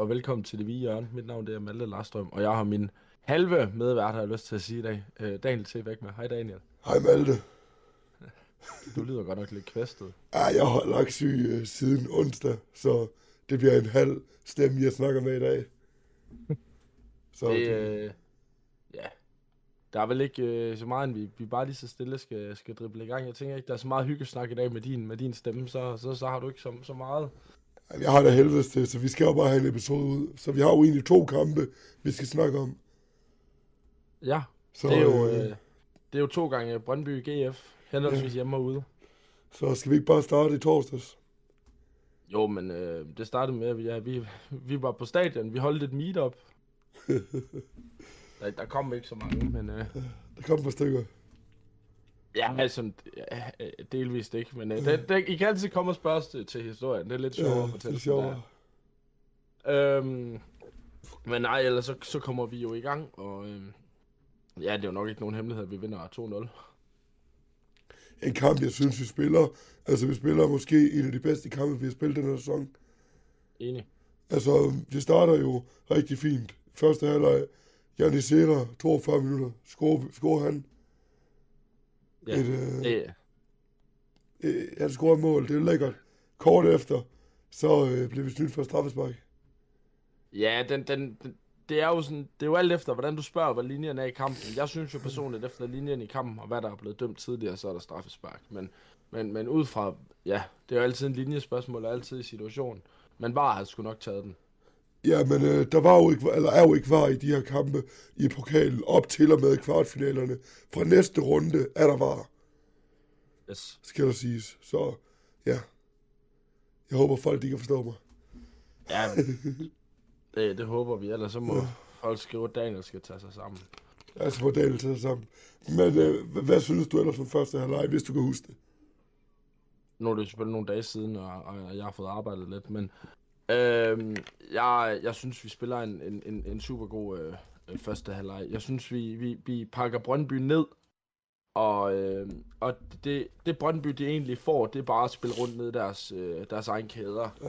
Og velkommen til Det Hvide Hjørne. Mit navn det er Malte Larstrøm, og jeg har min halve medvært, har jeg lyst til at sige i dag. Øh, Daniel T. væk med. Hej Daniel. Hej Malte. Du lyder godt nok lidt kvæstet. Ja, jeg har lagt syg øh, siden onsdag, så det bliver en halv stemme, jeg snakker med i dag. Så Det, øh, ja, der er vel ikke øh, så meget, end vi, vi bare lige så stille skal, skal drible i gang. Jeg tænker ikke, der er så meget hyggesnak i dag med din, med din stemme, så, så, så har du ikke så, så meget. Jeg har det helvedes til, så vi skal jo bare have en episode ud. Så vi har jo egentlig to kampe, vi skal snakke om. Ja, Så, det er jo, øh, øh, det er jo to gange Brøndby GF, henholdsvis hjemme og ude. så skal vi ikke bare starte i torsdags? Jo, men øh, det startede med, at vi, ja, vi, vi var på stadion, vi holdt et meetup. der, der kom ikke så mange, men øh, Der kom et par stykker. Ja, altså, ja, øh, delvist ikke. Men øh, det, det, I kan altid komme og spørge til, til historien, det er lidt sjovere Ja, at det fortælle. er sjovere. Øhm, men nej, ellers så, så kommer vi jo i gang, og øh, ja, det er jo nok ikke nogen hemmelighed, at vi vinder 2-0. En kamp, jeg synes, vi spiller. Altså, vi spiller måske en af de bedste kampe, vi har spillet den her sæson. Enig. Altså, det starter jo rigtig fint. Første halvleg, Janis Sela, 42 minutter, scorer, scorer han. Ja, Et, øh, det, øh, han scorer et mål, det er lækkert. Kort efter, så øh, blev vi snydt for straffespark. Ja, den, den, den, det er jo sådan, det er jo alt efter, hvordan du spørger, hvad linjen er i kampen. Jeg synes jo personligt, efter linjen i kampen, og hvad der er blevet dømt tidligere, så er der straffespark. Men, men, men ud fra, ja, det er jo altid en linjespørgsmål, og altid i situationen. Men bare har sgu nok taget den. Ja, men øh, der var jo ikke, eller er jo ikke var i de her kampe i pokalen, op til og med kvartfinalerne. Fra næste runde er der var, Yes. skal der siges. Så ja, jeg håber folk, de kan forstå mig. Ja, det, det håber vi, ellers så må folk skrive, at Daniel skal tage sig sammen. Altså på dagen til sammen. Men øh, hvad, hvad synes du ellers om første halvleg, hvis du kan huske det? Nu er det selvfølgelig nogle dage siden, og, og jeg har fået arbejdet lidt, men øhm, jeg, jeg synes, vi spiller en, en, en, en super god øh, øh, første halvleg. Jeg synes, vi, vi, vi pakker Brøndby ned, og, øh, og det, det Brøndby de egentlig får, det er bare at spille rundt ned deres, øh, deres egen kæder. Ja.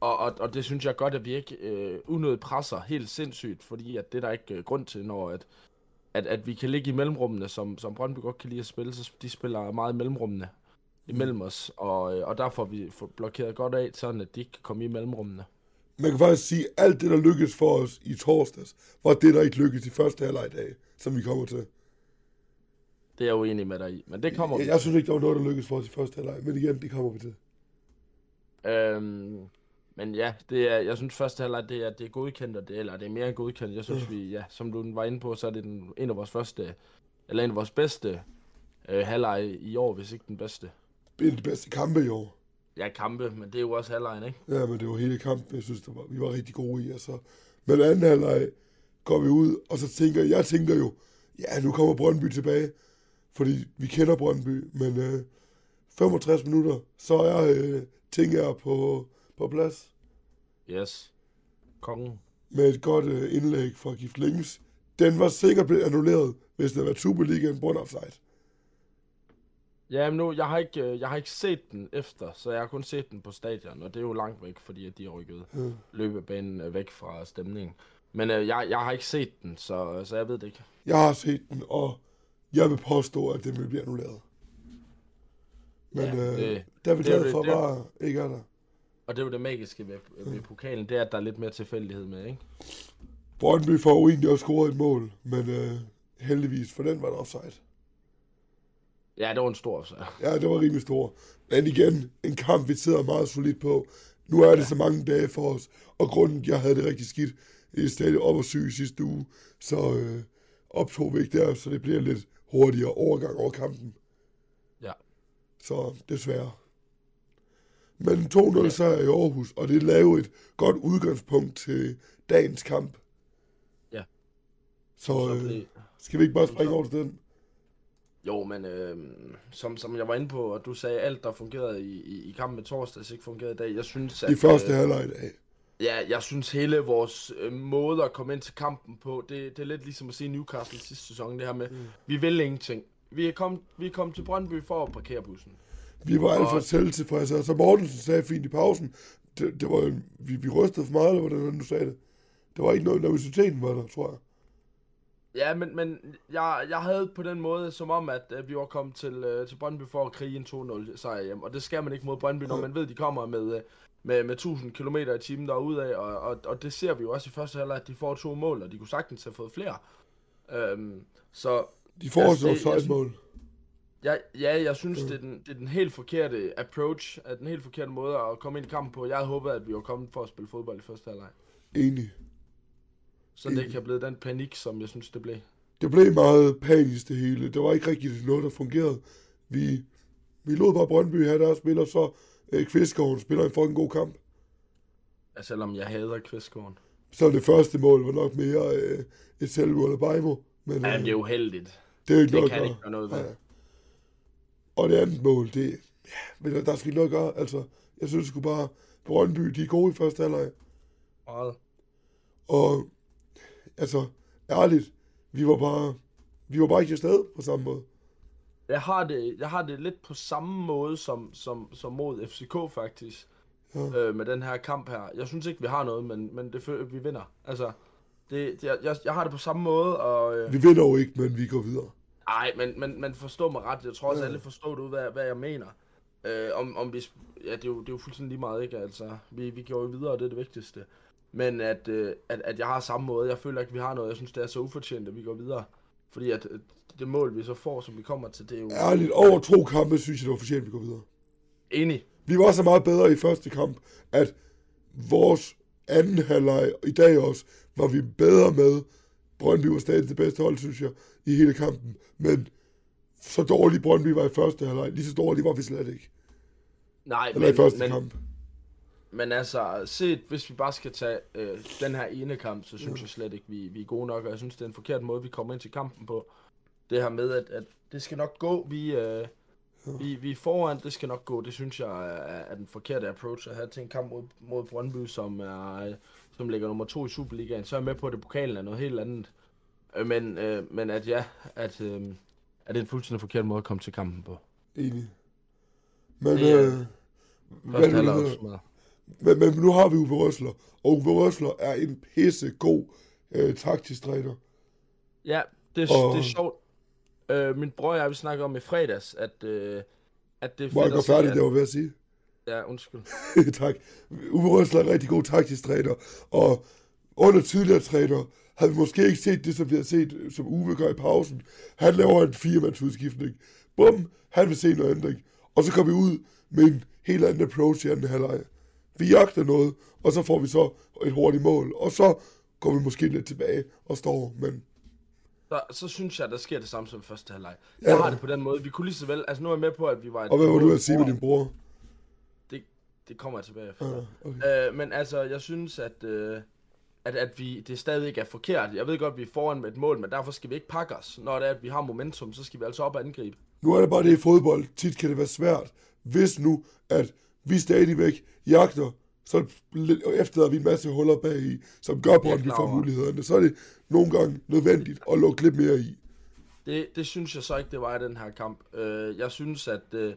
Og, og, og det synes jeg godt, at vi ikke øh, unødigt presser helt sindssygt, fordi at det er der ikke øh, grund til, når at, at, at vi kan ligge i mellemrummene, som, som Brøndby godt kan lide at spille, så de spiller meget i mellemrummene imellem os, og, øh, og der får vi blokeret godt af, sådan at de ikke kan komme i mellemrummene. Man kan faktisk sige, at alt det, der lykkedes for os i torsdags, var det, der ikke lykkedes i første halvleg i dag, som vi kommer til. Det er jeg jo enig med dig i, men det kommer Jeg, vi jeg synes ikke, der var noget, der lykkedes for os i første halvleg, men igen, det kommer vi til. Øhm, men ja, det er, jeg synes første halvleg, det er, det er godkendt, og det, eller det er mere end godkendt. Jeg synes, vi, ja, som du var inde på, så er det den, en af vores første, eller en af vores bedste øh, halvleg i år, hvis ikke den bedste. Det er de bedste kampe i år. Ja, kampe, men det er jo også halvlejen, ikke? Ja, men det var hele kampen, jeg synes, det var, vi var rigtig gode i. Altså. Men anden halvleg går vi ud, og så tænker jeg, tænker jo, ja, nu kommer Brøndby tilbage, fordi vi kender Brøndby, men øh, 65 minutter, så er øh, tænker jeg på, på plads Yes. Kongen. med et godt øh, indlæg fra Gift Links. Den var sikkert blevet annulleret, hvis det havde været Superligaen Brønd offside. Ja, men nu, jeg har, ikke, øh, jeg har ikke set den efter, så jeg har kun set den på stadion, og det er jo langt væk, fordi at de har rykket Ja. løbebanen øh, væk fra stemningen. Men øh, jeg, jeg har ikke set den, så, så jeg ved det ikke. Jeg har set den, og jeg vil påstå, at den vil blive annulleret. Men Ja, øh, det- der er vi det glade det- for, det bare ikke er der. Og det er jo det magiske ved, ved pokalen, det er, at der er lidt mere tilfældighed med, ikke? Brøndby får jo egentlig også scoret et mål, men øh, heldigvis, for den var der offside. Ja, det var en stor så. Ja, det var rimelig stor. Men igen, en kamp, vi sidder meget solidt på. Nu er det så mange dage for os, og grunden, jeg havde det rigtig skidt, i stadig op og syg sidste uge, så øh, optog vi ikke der, så det bliver lidt hurtigere overgang over kampen. Ja. Så desværre. Men 2-0 Ja. sejr i Aarhus, og det lavede et godt udgangspunkt til dagens kamp. Ja. Så, Så øh, skal vi ikke bare springe over til den? Jo, men øh, som, som jeg var inde på, og du sagde, alt der fungerede i, i, i kampen med torsdags ikke fungerede i dag. Jeg synes, at, I første øh, halvleg i dag. Ja, jeg synes hele vores øh, måde at komme ind til kampen på, det, det er lidt ligesom at se Newcastle sidste sæson, det her med, mm. vi vil ingenting. Vi er kommet vi kom til Brøndby for at parkere bussen. Vi var alt for Og- selvtilfredse, og som Mortensen sagde fint i pausen, det, det var, vi, vi rystede for meget, eller hvordan du sagde det. Der var ikke noget, nervøsiteten var der, tror jeg. Ja, men, men jeg, jeg havde på den måde, som om, at, at vi var kommet til, øh, til Brøndby for at krige en 2-0 sejr hjem. Og det skal man ikke mod Brøndby, når man ved, at de kommer med, øh, med, med 1000 km i timen derude af. Og, og, og det ser vi jo også i første halvleg, at de får to mål, og de kunne sagtens have fået flere. Øhm, så De får Altså, også et mål. jeg, ja, jeg synes, det er, den, det er den helt forkerte approach, at den helt forkerte måde at komme ind i kampen på. Jeg havde håbet, at vi var kommet for at spille fodbold i første halvleg. Enig. Så det ikke har blevet den panik, som jeg synes, det blev. Det blev meget panisk det hele. Der var ikke rigtig noget, der fungerede. Vi, vi lod bare Brøndby have deres spiller, så øh, Kvistgaard spiller en fucking god kamp. Ja, selvom jeg hader Kvistgården. Så det første mål var nok mere øh, et selvmål af Bajmo. Men Ja, øh, det er uheldigt. det er ikke Det noget kan at ikke gøre. gøre noget ved. Ja. Og det andet mål, det... Ja, men der, der skal ikke noget at gøre. Altså, jeg synes sgu bare, Brøndby, de er gode i første halvleg. Meget. Og altså, ærligt, vi var bare, vi var bare ikke afsted på samme måde. Jeg har det, jeg har det lidt på samme måde som, som, som mod FCK faktisk. Ja. Øh, med den her kamp her. Jeg synes ikke, vi har noget, men, men det, vi vinder. Altså, det, det, jeg, jeg, har det på samme måde, og... Øh, Vi vinder jo ikke, men vi går videre. Ej, men, men, men forstå mig ret. Jeg tror også, Ja. alle forstår du, hvad, hvad jeg mener. Øh, om, om vi, ja, det er, jo, det er jo fuldstændig lige meget, ikke? Altså, vi, vi går jo videre, og det er det vigtigste. Men at, øh, at, at jeg har samme måde. Jeg føler ikke, vi har noget. Jeg synes, det er så ufortjent, at vi går videre. Fordi at øh, det mål, vi så får, som vi kommer til, det er jo Ærligt, over to kampe, synes jeg, det var fortjent, at vi går videre. enig. Vi var så meget bedre i første kamp, at vores anden halvleg i dag også, var vi bedre med. Brøndby var stadig det bedste hold, synes jeg, i hele kampen. Men så dårlig Brøndby var i første halvleg, lige så dårlig var vi slet ikke. Nej, Eller i men, første men, kamp. Men altså, set, hvis vi bare skal tage øh, den her ene kamp, så synes jeg slet ikke, vi, vi er gode nok. Og jeg synes, det er en forkert måde, vi kommer ind til kampen på. Det her med, at, at det skal nok gå. Vi, øh, vi, vi er foran, det skal nok gå. Det synes jeg er, er den forkerte approach at have til en kamp mod, mod Brøndby, som, er, øh, som ligger nummer to i Superligaen. Så er jeg med på, at det pokalen er noget helt andet. Øh, men, øh, men at ja, at, øh, at det er en fuldstændig forkert måde at komme til kampen på. Enig. Men, Det øh, hvad Første er men, men nu har vi Uwe Røsler, og Uwe Røsler er en pisse god øh, taktisk træner. Ja, det er, Og- det er sjovt. Øh, min bror og jeg, vi snakker om i fredags, at, øh, at det er fedt gå at se, færdig, at- det var ved at sige. Ja, undskyld. tak. Uwe Røsler er en rigtig god taktisk træner, og under tidligere træner havde vi måske ikke set det, som vi har set, som Uwe gør i pausen. Han laver en firemandsudskiftning. Bum, han vil se noget ændring. Og så kommer vi ud med en helt anden approach i anden halvleg. Vi jagter noget, og så får vi så et hurtigt mål. Og så går vi måske lidt tilbage og står, men Så, så synes jeg, der sker det samme som første halvleg. Ja. Jeg har det på den måde. Vi kunne lige så vel... Altså, nu er jeg med på, at vi var... et og hvad var du at sige med din bror? Det, det kommer jeg tilbage efter. Ja, okay. Øh, men altså, jeg synes, at, øh, at, at vi, det stadig er forkert. Jeg ved godt, at vi er foran med et mål, men derfor skal vi ikke pakke os. Når det er, at vi har momentum, så skal vi altså op og angribe. Nu er det bare det i fodbold. Tit kan det være svært, hvis nu, at vi stadigvæk jagter, så efterlader vi en masse huller bag i, som gør, får over. mulighederne. Så er det nogle gange nødvendigt at lukke lidt mere i. Det, det synes jeg så ikke, det var i den her kamp. Øh, jeg synes, at øh,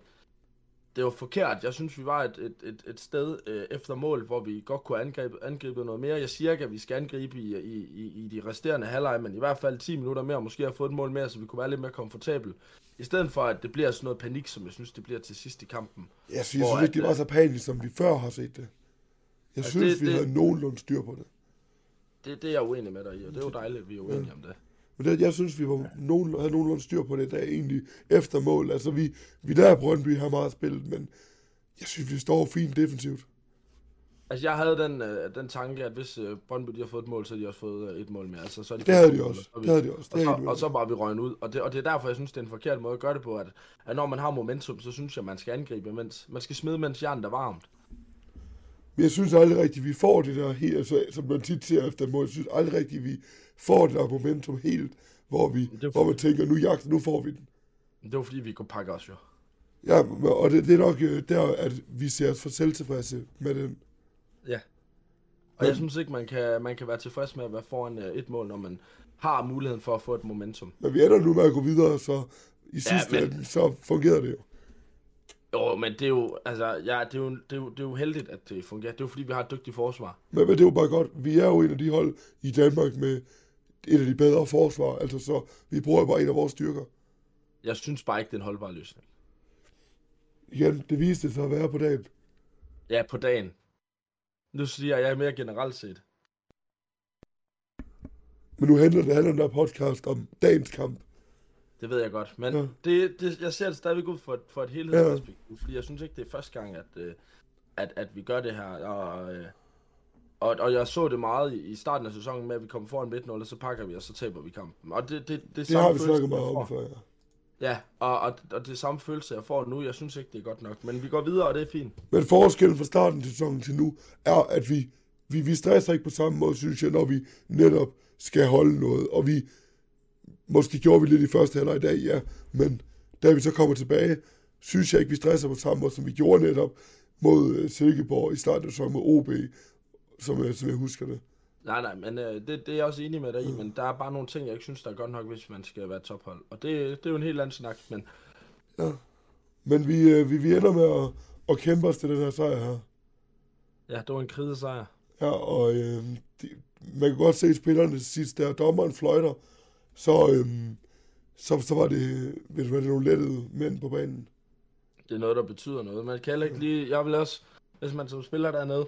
det var forkert. Jeg synes, vi var et, et, et, et sted øh, efter mål, hvor vi godt kunne angribe, angribe noget mere. Jeg siger ikke, at vi skal angribe i, i, i, i de resterende halvleg, men i hvert fald 10 minutter mere, måske have fået et mål mere, så vi kunne være lidt mere komfortabel. I stedet for, at det bliver sådan noget panik, som jeg synes, det bliver til sidst i kampen. Jeg synes, jeg Hvor synes ikke, det var så panisk, som vi før har set det. Jeg Altså, synes, det- vi det- havde nogenlunde styr på det. Det, det er jeg uenig med dig i, og det er jo dejligt, at vi er uenige om det. Men det, jeg synes, vi var nogen, havde nogenlunde styr på det, der egentlig efter mål. Altså, vi, vi der Brøndby har meget spillet, men jeg synes, vi står fint defensivt. Altså, jeg havde den, øh, den tanke, at hvis øh, Brøndby de har fået et mål, så har de også fået øh, et mål mere. Altså, så de Det havde de mål, også. og så vi- Det havde de også. Det Og er så, og så var vi røgnet ud. Og det, og det er derfor, jeg synes, det er en forkert måde at gøre det på, at, at når man har momentum, så synes jeg, man skal angribe, mens man skal smide, mens jernet er varmt. Men jeg synes aldrig rigtigt, vi får det der helt, altså, som man tit ser efter mål. Jeg synes aldrig rigtigt, vi får det der momentum helt, hvor, vi, er hvor man tænker, nu jagter, nu får vi den. Det var fordi, vi kunne pakke os jo. Ja, og det, det er nok øh, der, at vi ser os for selvtilfredse med den. Ja. Og jeg synes ikke, man kan, man kan være tilfreds med at være foran øh, et mål, når man har muligheden for at få et momentum. Men vi ender nu med at gå videre, så i sidste men- ende, så fungerede det jo. Jo, men det er jo, altså, ja, det er jo, det er jo, det er jo heldigt, at det fungerer. Det er jo fordi, vi har et dygtigt forsvar. Men, men det er jo bare godt. Vi er jo en af de hold i Danmark med et af de bedre forsvar. Altså, så vi bruger bare en af vores styrker. Jeg synes bare ikke, det er en holdbar løsning. Igen, det viste sig at være på dagen. Ja, på dagen. Nu siger jeg, jeg er mere generelt set. Men nu handler det handler den der podcast om dagens kamp. Det ved jeg godt. Men Ja. ja. det, det, jeg ser det stadigvæk ud for, et- for et helhedsperspektiv, fordi jeg synes ikke, det er første gang, at, øh, at, at vi gør det her. Og, øh, og, og jeg så det meget i, starten af sæsonen med, at vi kommer foran 1-0, og så pakker vi, og så taber vi kampen. Og det, det, det, Det samme har vi snakket meget om før, ja. Ja, og, og, og det samme følelse, jeg får nu, jeg synes ikke, det er godt nok. Men vi går videre, og det er fint. Men forskellen fra starten af sæsonen til nu, er, at vi, vi, vi stresser ikke på samme måde, synes jeg, når vi netop skal holde noget. Og vi, måske gjorde vi lidt i første halvleg i dag, ja, men da vi så kommer tilbage, synes jeg ikke, vi stresser på samme måde, som vi gjorde netop mod øh, Silkeborg i starten af sæsonen mod OB, som, jeg- som jeg husker det. Nej, nej, men øh, det, det er jeg også enig med dig i, men der er bare nogle ting, jeg ikke synes, der er godt nok, hvis man skal være tophold. Og det, det er jo en helt anden snak, men Men vi, øh, vi, vi ender med at, at kæmpe os til den her sejr her. ja, det var en kridesejr. Ja, og øh, de, man kan godt se spillerne til sidst, der dommeren fløjter, så, øh, så, så var det, ved du hvad, det nogle lettede mænd på banen. det er noget, der betyder noget. Man kan ikke lige... Jeg vil også, hvis man som spiller dernede,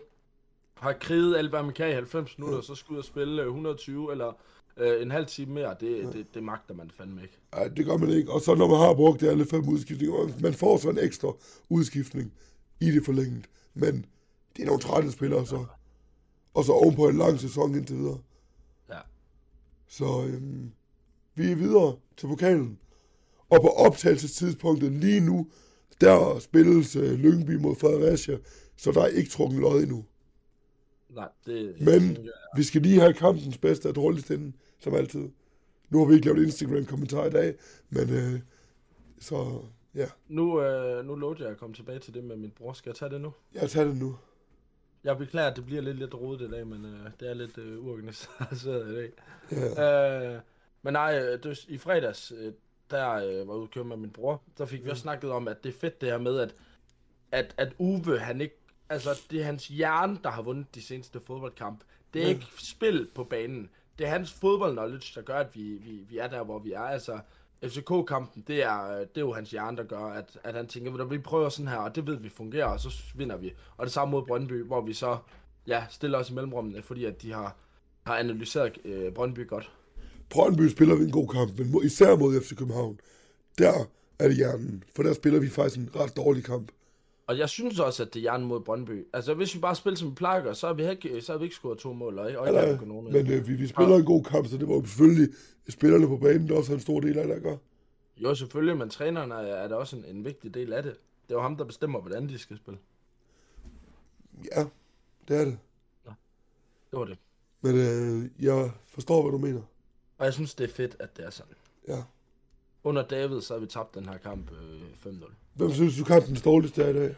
har kriget alt, hvad man kan i 90 minutter, så skal ud og spille øh, 120 eller øh, en halv time mere, det, det, det magter man fandme ikke. Nej, det gør man ikke. Og så når man har brugt alle fem udskiftninger, man får så en ekstra udskiftning i det forlænget. Men det er nogle trætte spillere så. Og så ovenpå en lang sæson indtil videre. Ja. Så øhm, vi er videre til pokalen. Og på optagelsestidspunktet lige nu, der spilles øh, Lyngby mod Fredericia, så der er ikke trukket lod endnu. Nej, det... Men jeg- vi skal lige have kampens bedste og dårligste ende, som altid. Nu har vi ikke lavet Instagram-kommentar i dag, men øh, så ja, Nu, øh, nu lovede jeg at komme tilbage til det med min bror. Skal jeg tage det nu? jeg tager det nu. Jeg beklager, at det bliver lidt, lidt rodet i dag, men øh, det er lidt øh, uorganiseret i dag. Ja. Øh, men nej, øh, det, i fredags, øh, der øh, var ude at køre med min bror, der fik vi også snakket om, at det er fedt det her med, at, at, at Uwe, han ikke, altså det er hans hjerne, der har vundet de seneste fodboldkamp. Det er ikke spil på banen. Det er hans fodboldknowledge, der gør, at vi, vi, vi er der, hvor vi er. Altså, FCK-kampen, det er, det er jo hans hjerne, der gør, at, at han tænker, "Ved du, vi prøver sådan her, og det ved vi fungerer, og så vinder vi. Og det samme mod Brøndby, hvor vi så ja, stiller os i mellemrummene, fordi at de har, har analyseret øh, Brøndby godt. Brøndby spiller vi en god kamp, men især mod FC København, der er det hjernen. For der spiller vi faktisk en ret dårlig kamp. Og jeg synes også, at det er hjernen mod Brøndby. Altså, hvis vi bare spiller, som vi plejer at gøre, så har vi ikke, så har vi ikke scoret to mål, og ikke, og ikke Eller, afgjort nogen. men øh, vi, vi spiller en god kamp, så det var jo selvfølgelig spillerne på banen, der også har en stor del af det at gøre. Jo, selvfølgelig, men træneren er, er da også en, en vigtig del af det. Det er jo ham, der bestemmer, hvordan de skal spille. Ja, det er det. Det var det. Men øh, jeg forstår, hvad du mener. Og jeg synes, det er fedt, at det er sådan. Ja. Under David, så har vi tabt den her kamp øh, 5-0. Hvem synes du kampens dårligste er i dag?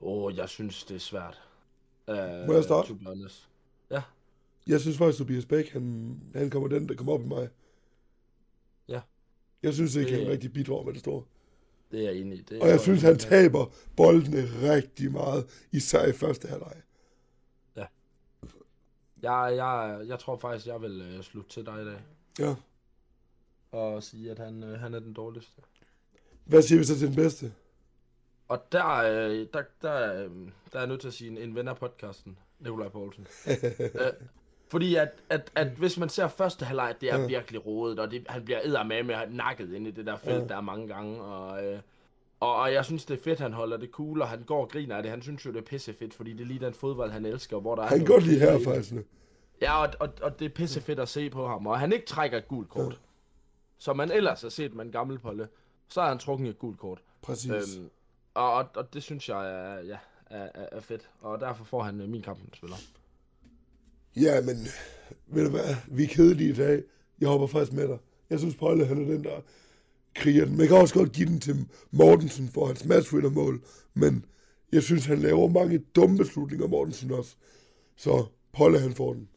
Åh, oh, jeg synes, det er svært. Uh, Må jeg starte? Honest. Jeg synes faktisk, Tobias Bæk, han, han kommer den, der kommer op i mig. Ja. Jeg synes ikke, Det- han rigtig bidrager med det store. Det er jeg enig i. Det Og jeg synes, han taber boldene rigtig meget, især i første halvleg. Jeg, jeg, jeg tror faktisk, jeg vil øh, slutte til dig i dag. Ja. Og sige, at han, øh, han er den dårligste. Hvad siger vi så til den bedste? Og der, øh, der, der, øh, der er jeg nødt til at sige en, en ven af podcasten, Nikolaj Poulsen. øh, fordi at, at, at hvis man ser første halvleg, det er Ja. virkelig rodet, og det, han bliver eddermame med nakket ind i det der felt, Ja. der er mange gange. Og, øh, og, og jeg synes, det er fedt, han holder det cool, og han går og griner af det. Han synes jo, det er pissefedt, fordi det er lige den fodbold, han elsker, hvor der er Han kan noget godt lide her, faktisk. Ja, og, og, og det er pissefedt at se på ham, og han ikke trækker et gult kort. Som man ellers har set med en gammel polle, så har han trukket et gult kort. Præcis. Øhm, og, og, og det synes jeg er, ja, er, er, er fedt, og derfor får han øh, min kampspiller. Ja, men ved du hvad? Vi er kedelige i dag. Jeg hopper faktisk med dig. Jeg synes, Polle, han er den, der kriger den. Man kan også godt give den til Mortensen for hans matchwinner-mål, men jeg synes, han laver mange dumme beslutninger, Mortensen også. Så Polle, han får den.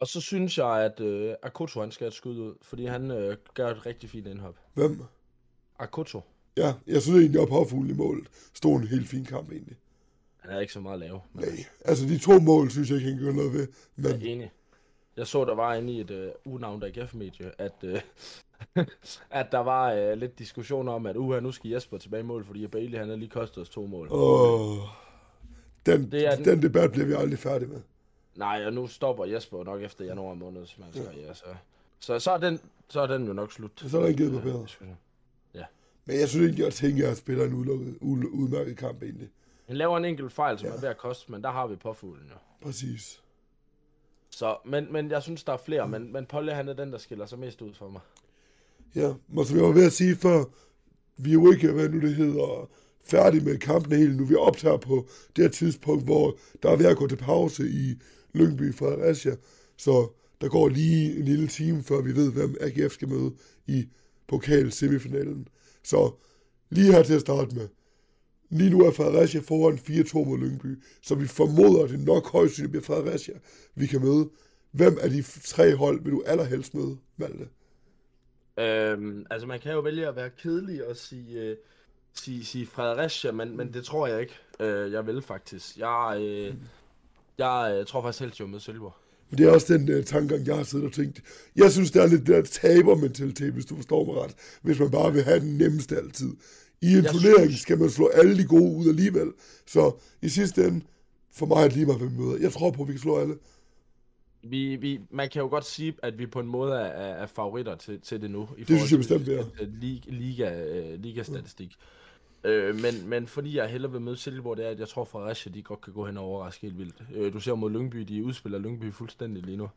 Og så synes jeg, at øh, Akoto han skal have et skud ud, fordi han øh, gør et rigtig fint indhop. Hvem? Akoto. Ja, jeg synes egentlig, at påfuglen i målet stod en helt fin kamp egentlig. Han er ikke så meget at lave. Men Nej, altså de to mål, synes jeg ikke, han gøre noget ved. jeg er Men enig. Jeg så, der var inde i et uh, unavnt AGF-medie, at, uh, at der var uh, lidt diskussion om, at uha, nu skal Jesper tilbage i mål, fordi Bailey han har lige kostet os to mål. åh, den, Det er den- den debat bliver vi aldrig færdige med. Nej, og nu stopper Jesper nok efter januar måned, som han skal, ja, så, så, så, er den, så er den jo nok slut. Så er der en givet på bedre. diskussion. Men jeg synes egentlig, at tænke, at jeg spiller en udlukket, ud- udmærket kamp egentlig. Han laver en enkelt fejl, som Ja. ja. er ved at koste, men der har vi påfuglen jo. Præcis. Så, men, men jeg synes, der er flere, men, men Polle, han er den, der skiller sig mest ud for mig. Ja, og som jeg var ved at sige før, vi er jo ikke, hvad nu det hedder, færdige med kampen helt nu. Vi optager på det her tidspunkt, hvor der er ved at gå til pause i Lyngby Fredericia. Så der går lige en lille time, før vi ved, hvem AGF skal møde i pokal semifinalen. Så lige her til at starte med. Lige nu er Fredericia foran 4-2 mod Lyngby, så vi formoder, at det nok højst sandsynligt bliver Fredericia, vi kan møde. Hvem af de tre hold vil du allerhelst møde, Malte? Øhm, altså, man kan jo vælge at være kedelig og sige, øh, sige, sige Fredericia, men, men det tror jeg ikke, øh, jeg vil faktisk. Jeg, øh, jeg øh, tror faktisk helst, jeg møde Silkeborg. Men det er også den uh, tankegang, jeg har siddet og tænkt. Jeg synes, der er lidt der tabermentalitet, hvis du forstår mig ret. Hvis man bare vil have den nemmeste altid. I en Jeg turnering synes- skal man slå alle de gode ud alligevel. Så i sidste ende, for mig er det lige meget, hvem vi møder. Jeg tror på, at vi kan slå alle. Vi, vi, man kan jo godt sige, at vi på en måde er, er, er favoritter til, til det nu. I synes jeg til, bestemt, vi er. til Liga, liga, øh, liga-statistik. Øh, men, men fordi jeg hellere vil møde Silkeborg, det er, at jeg tror, Fredericia de godt kan gå hen og overraske helt vildt. Øh, du ser mod Lyngby, de udspiller Lyngby fuldstændig lige nu.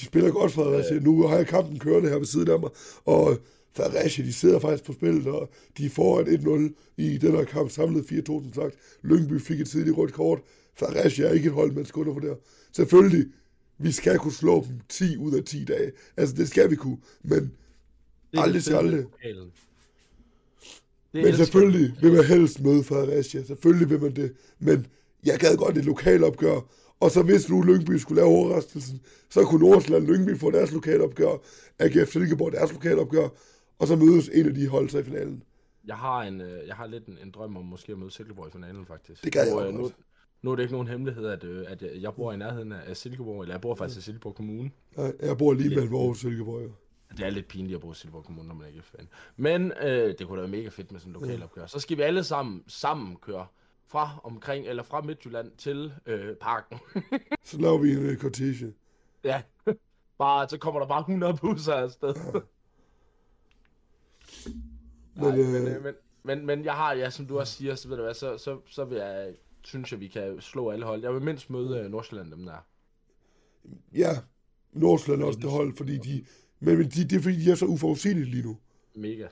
De spiller godt, Fredericia. Nu har jeg kampen kørende her ved siden af mig. Og Fredericia, de sidder faktisk på spillet, og de er foran 1-0 i den her kamp samlet 4-2, som sagt. Lyngby fik et tidligt rødt kort. Fredericia er ikke et hold, man skal undervurdere. Selvfølgelig, vi skal kunne slå dem 10 ud af 10 dage. Altså, det skal vi kunne. Men Det Aldrig til aldrig. pokalen. Det Men selvfølgelig vi. vil man helst møde Fredericia. Selvfølgelig vil man det. Men jeg gad godt et lokalopgør. Og så hvis nu Lyngby skulle lave overraskelsen, så kunne Nordsjælland Lyngby få deres lokalopgør, AGF Silkeborg deres lokalopgør, og så mødes en af de hold sig i finalen. Jeg har, en, øh, jeg har lidt en, en drøm om måske at møde Silkeborg i finalen, faktisk. Det gad jeg Og, også øh, nu, nu er det ikke nogen hemmelighed, at, øh, at jeg, bor i nærheden af Silkeborg, eller jeg bor faktisk i Silkeborg Kommune. Jeg bor lige mellem Aarhus og Silkeborg. jo. Det er lidt pinligt at bo i Silkeborg Kommune, når man ikke er fan. Men øh, det kunne da være mega fedt med sådan en lokalopgør. Så skal vi alle sammen, sammen køre fra omkring, eller fra Midtjylland til øh, parken. Så laver vi en uh, cortege. ja, bare, så kommer der bare 100 busser afsted. Nej, Men, men, øh, øh, men, men, men jeg har, ja, som du også siger, så ved du hvad, så, så, så vil jeg, synes jeg, vi kan slå alle hold. Jeg vil mindst møde øh, Nordsjælland, dem der. Ja, Nordsjælland er også det hold, fordi de... Men men de, det er fordi, de er så uforudsigelige lige nu. Mega.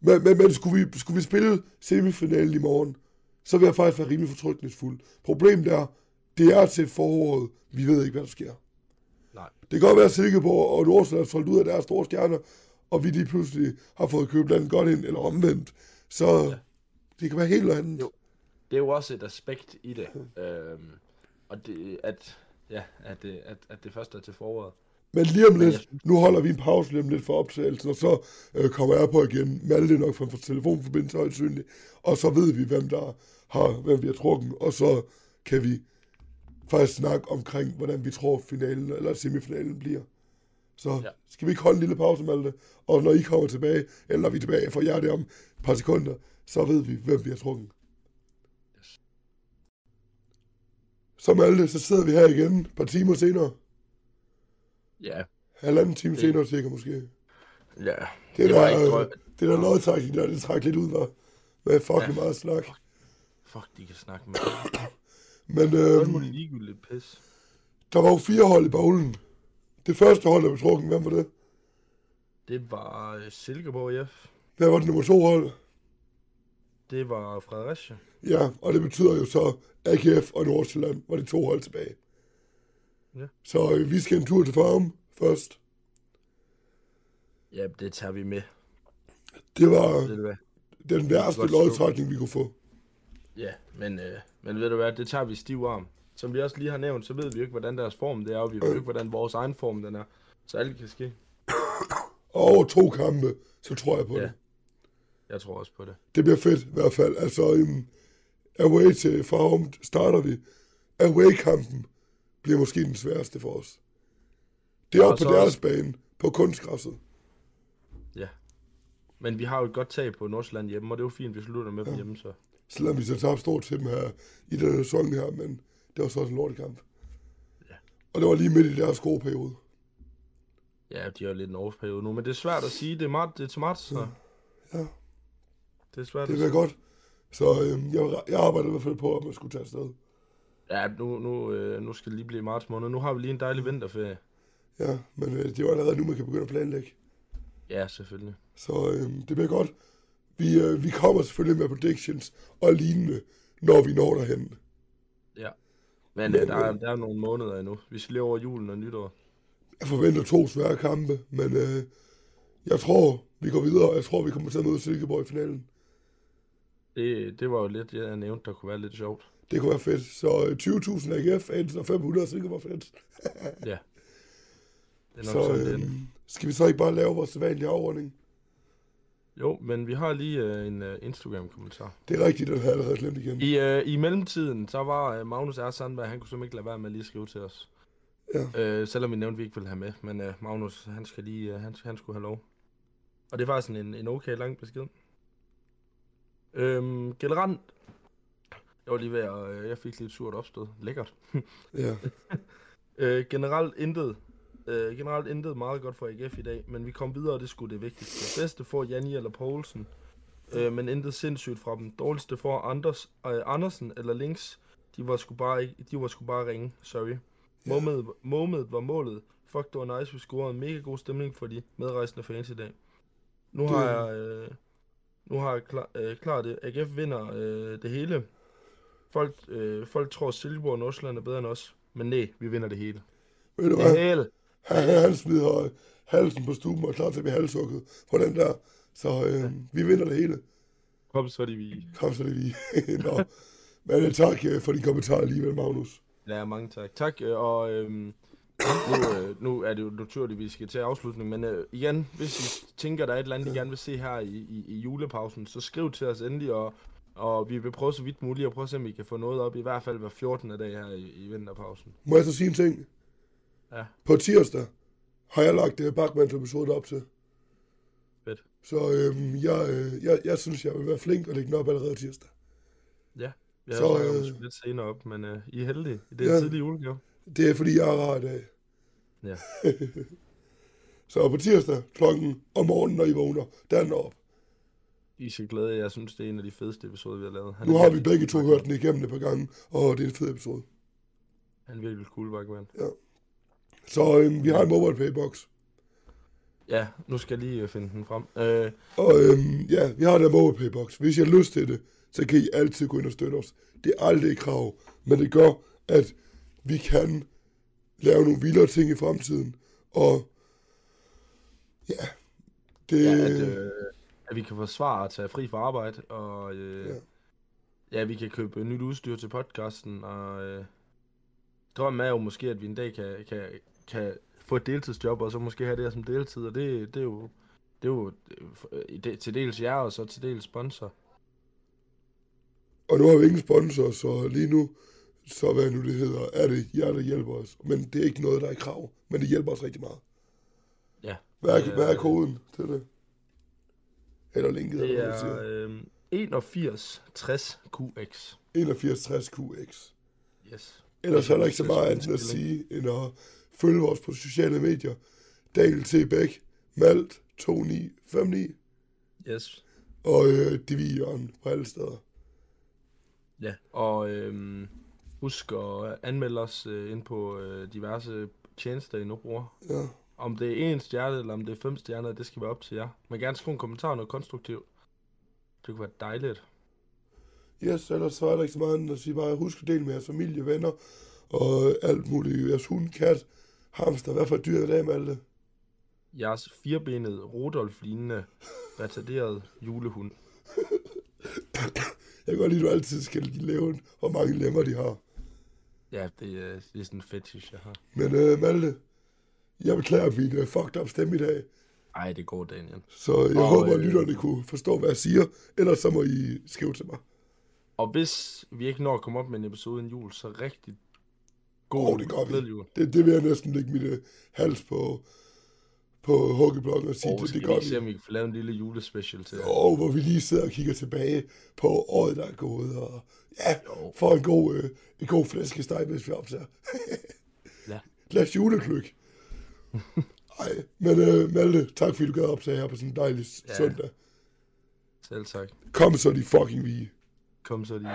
Men, men, men skulle, vi, skulle vi spille semifinalen i morgen, så vil jeg faktisk være rimelig fortrykningsfuld. Problemet er, det er til foråret. Vi ved ikke, hvad der sker. Nej. Det kan godt være, at Silkeborg og Nordsjælland er solgt ud af deres store stjerner, og vi lige pludselig har fået købt landet godt ind, eller omvendt. Så ja. det kan være helt andet. Jo. Det er jo også et aspekt i det. Øhm, og det, at, ja, at, det, at, at det først er til foråret. Men lige om lidt, nu holder vi en pause lige om lidt for optagelsen, og så øh, kommer jeg på igen. Malte nok fra en telefonforbindelse højst synligt, og så ved vi, hvem der har, hvem vi har trukket, og så kan vi faktisk snakke omkring, hvordan vi tror finalen eller semifinalen bliver. Så ja. Skal vi ikke holde en lille pause, Malte? Og når I kommer tilbage, eller når vi er tilbage for jer det om et par sekunder, så ved vi, hvem vi har trukket. Yes. Så Malte, så sidder vi her igen et par timer senere. Ja. Halvanden time Det- senere cirka måske. Ja. Det, Det der, var ikke drøm. det der lodtrækning der, det trak lidt ud, var med fucking Ja. meget snak. Fuck, de kan snakke med. Men Det øh, er må ligegyldigt pis. der var jo fire hold i bowlen. Det første hold, der blev trukket, hvem var det? Det var øh, Silkeborg IF. Hvad var det nummer to hold? Det var Fredericia. Ja, og det betyder jo så, AGF og Nordsjælland var de to hold tilbage. Ja. Så øh, vi skal en tur til farm først. Ja, det tager vi med. Det var Ved du hvad? den værste lodtrækning, vi kunne få. Ja, men, øh, men ved du hvad, det tager vi stiv arm. Som vi også lige har nævnt, så ved vi jo ikke, hvordan deres form det er, og vi ved jo ikke, hvordan vores egen form den er. Så alt kan ske. Og over to kampe, så tror jeg på Ja. det. Jeg tror også på det. Det bliver fedt i hvert fald. Altså, um, away til Farum starter vi. Away-kampen bliver måske den sværeste for os. Det er oppe på deres også- bane, på kunstgræsset. Ja. Men vi har jo et godt tag på Nordsjælland hjemme, og det er jo fint, vi slutter med dem hjemme, så. Selvom vi så tabte stort til dem her i den sæson her, men det var så også en lortekamp. Ja. Og det var lige midt i deres gode periode. Ja, de har jo lidt en årsperiode nu, men det er svært at sige. Det er, meget, det er til marts, så. Ja, Det er svært det sige. godt. Så øhm, jeg, jeg arbejder i hvert fald på, at man skulle tage afsted. Ja, nu, nu, øh, nu skal det lige blive marts måned. Nu har vi lige en dejlig vinterferie. Ja, men øh, det er jo allerede nu, man kan begynde at planlægge. Ja, selvfølgelig. Så øhm, det bliver godt. Vi, øh, vi kommer selvfølgelig med predictions og lignende, når vi når derhen. Ja. Men Men, øh, der, er, øh, der er nogle måneder endnu. Vi skal lige over julen og nytår. Jeg forventer to svære kampe, men øh, jeg tror, vi går videre, jeg tror, vi kommer til at møde Silkeborg i finalen. Det, det var jo lidt, jeg nævnte, der kunne være lidt sjovt. Det kunne være fedt. Så øh, 20.000 AGF-fans og 500 Silkeborg-fans. Ja. Det er nok Så sådan, øh, er. skal vi så ikke bare lave vores sædvanlige afordning? Jo, men vi har lige øh, en øh, Instagram-kommentar. Det er rigtigt, den har jeg allerede glemt igen. I, øh, I mellemtiden, så var øh, Magnus R. Sandberg, han kunne simpelthen ikke lade være med at lige skrive til os. Ja. Øh, selvom vi nævnte, at vi ikke ville have med. Men øh, Magnus, han, skal lige, øh, han, han skulle have lov. Og det er faktisk en, en okay lang besked. Øhm, generelt, jeg var lige ved at, øh, jeg fik lidt surt opstød. Lækkert. Ja. Øh, generelt intet. Øh, generelt intet meget godt for AGF i dag, men vi kom videre, og det skulle det vigtigste. Bedste får Janni eller Poulsen, øh, men intet sindssygt fra dem. Dårligste får Anders, øh, Andersen eller Links. De var sgu bare ikke, de var sgu bare ringe. Sorry. Momentet, momentet var målet. Fuck, det var nice, vi scorede en mega god stemning for de medrejsende fans i dag. Nu har Det- jeg, øh, nu har jeg klar, øh, klart det. AGF vinder øh, det hele. Folk, øh, folk tror, Silkeborg og Nordsjælland er bedre end os. Men nej, vi vinder det hele. Ved du Det hvad? hele. Han, han smider halsen på stuben og er klar til at blive halshugget på den der. Så øh, vi vinder det hele. Kom så, de vi. Kom så det lige. Nå. Men øh, tak øh, for din kommentar alligevel, Magnus. Ja, mange tak. Tak, øh, og øhm, nu, øh, nu er det jo naturligt, at vi skal til afslutning, men øh, igen, hvis I tænker, der er et eller andet, I gerne vil se her i, i, i julepausen, så skriv til os endelig, og, og vi vil prøve så vidt muligt at prøve at se, om vi kan få noget op, i hvert fald hver 14. dag her i, i vinterpausen. Må jeg så sige en ting? Ja. På tirsdag har jeg lagt uh, Bachmanns episode op til. Fedt. Så øh, jeg, øh, jeg, jeg synes, jeg vil være flink og lægge den op allerede tirsdag. Ja, har Så, øh, det lidt senere op, men øh, I er heldige. Det er Ja. tidlig julegave. Det er fordi, jeg er rar i dag. Ja. Så på tirsdag klokken om morgenen, når I vågner, der er den op. I skal glæde. Jeg synes, det er en af de fedeste episoder, vi har lavet. Han Nu har vi begge to hørt den igennem et par gange, og det er en fed episode. Han er virkelig cool, Bachmann. Så øh, vi har en mobile paybox. Ja, nu skal jeg lige øh, finde den frem. Øh, Og øhm, ja, vi har der mobile paybox. Hvis I har lyst til det, så kan I altid gå ind og støtte os. Det er aldrig et krav, men det gør, at vi kan lave nogle vildere ting i fremtiden. Og ja, det, Ja, at, øh, at vi kan forsvare at tage fri fra arbejde, og øh, Ja. ja. vi kan købe nyt udstyr til podcasten, og øh, drømmen er jo måske, at vi en dag kan, kan, kan få et deltidsjob, og så måske have det her som deltid, og det, det er jo, det er jo øh, det, til dels jer, og så til dels sponsor. og nu har vi ingen sponsor, så lige nu, så hvad nu det hedder, er det jer, der hjælper os. Men det er ikke noget, der er krav, men det hjælper os rigtig meget. Ja, Hvad er, Det er- hvad er koden til det? Eller linket, det eller hvad er øh, 81 60 QX. 8160 QX. Yes. Ellers er der ikke så meget andet at sige, end at følge os på sociale medier. Daniel T. Bæk, Malt 2959 Yes. og øh, Divi Jørgen på alle steder. Ja, og øhm, husk at anmelde os øh, ind på øh, diverse tjenester, I nu bruger. Ja. Om det er en stjerne, eller om det er fem stjerner, det skal være op til jer. Kan gerne skrive en kommentar, noget konstruktivt. Det kunne være dejligt. Yes, ellers så er der ikke så meget andet at sige. Bare husk at dele med jeres familie, venner og alt muligt. Jeres hund, kat, hamster. Hvad for dyr i dag, Malte? Jeres firbenede, Rudolf-lignende, retarderet julehund. Jeg kan godt lide, at du altid skal leve, hvor mange lemmer de har. Ja, det, er- det er sådan en fetish, jeg har. Men øh, Malte, jeg beklager min øh, fucked up stemme i dag. Ej, det går, Daniel. Så jeg Og, håber, at øh, lytterne kunne forstå, hvad jeg siger. Ellers så må I skrive til mig. Og hvis vi ikke når at komme op med en episode inden jul, så rigtig god oh, det gør vi. jul. Det, det vil jeg næsten lægge mit øh, hals på, på hockeybloggen og sige, Og det, det vi gør ikke se, vi. om vi kan få lavet en lille julespecial til jer? Og hvor vi lige sidder og kigger tilbage på året, der er gået. Og ja, Jo. får en god, øh, en god flæskesteg, hvis vi optager. Ja. Glas julekløk. Ej, men øh, Malte, tak fordi du gad optage her på sådan en dejlig Ja. søndag. Selv tak. Kom så de fucking vige. Kom så lige.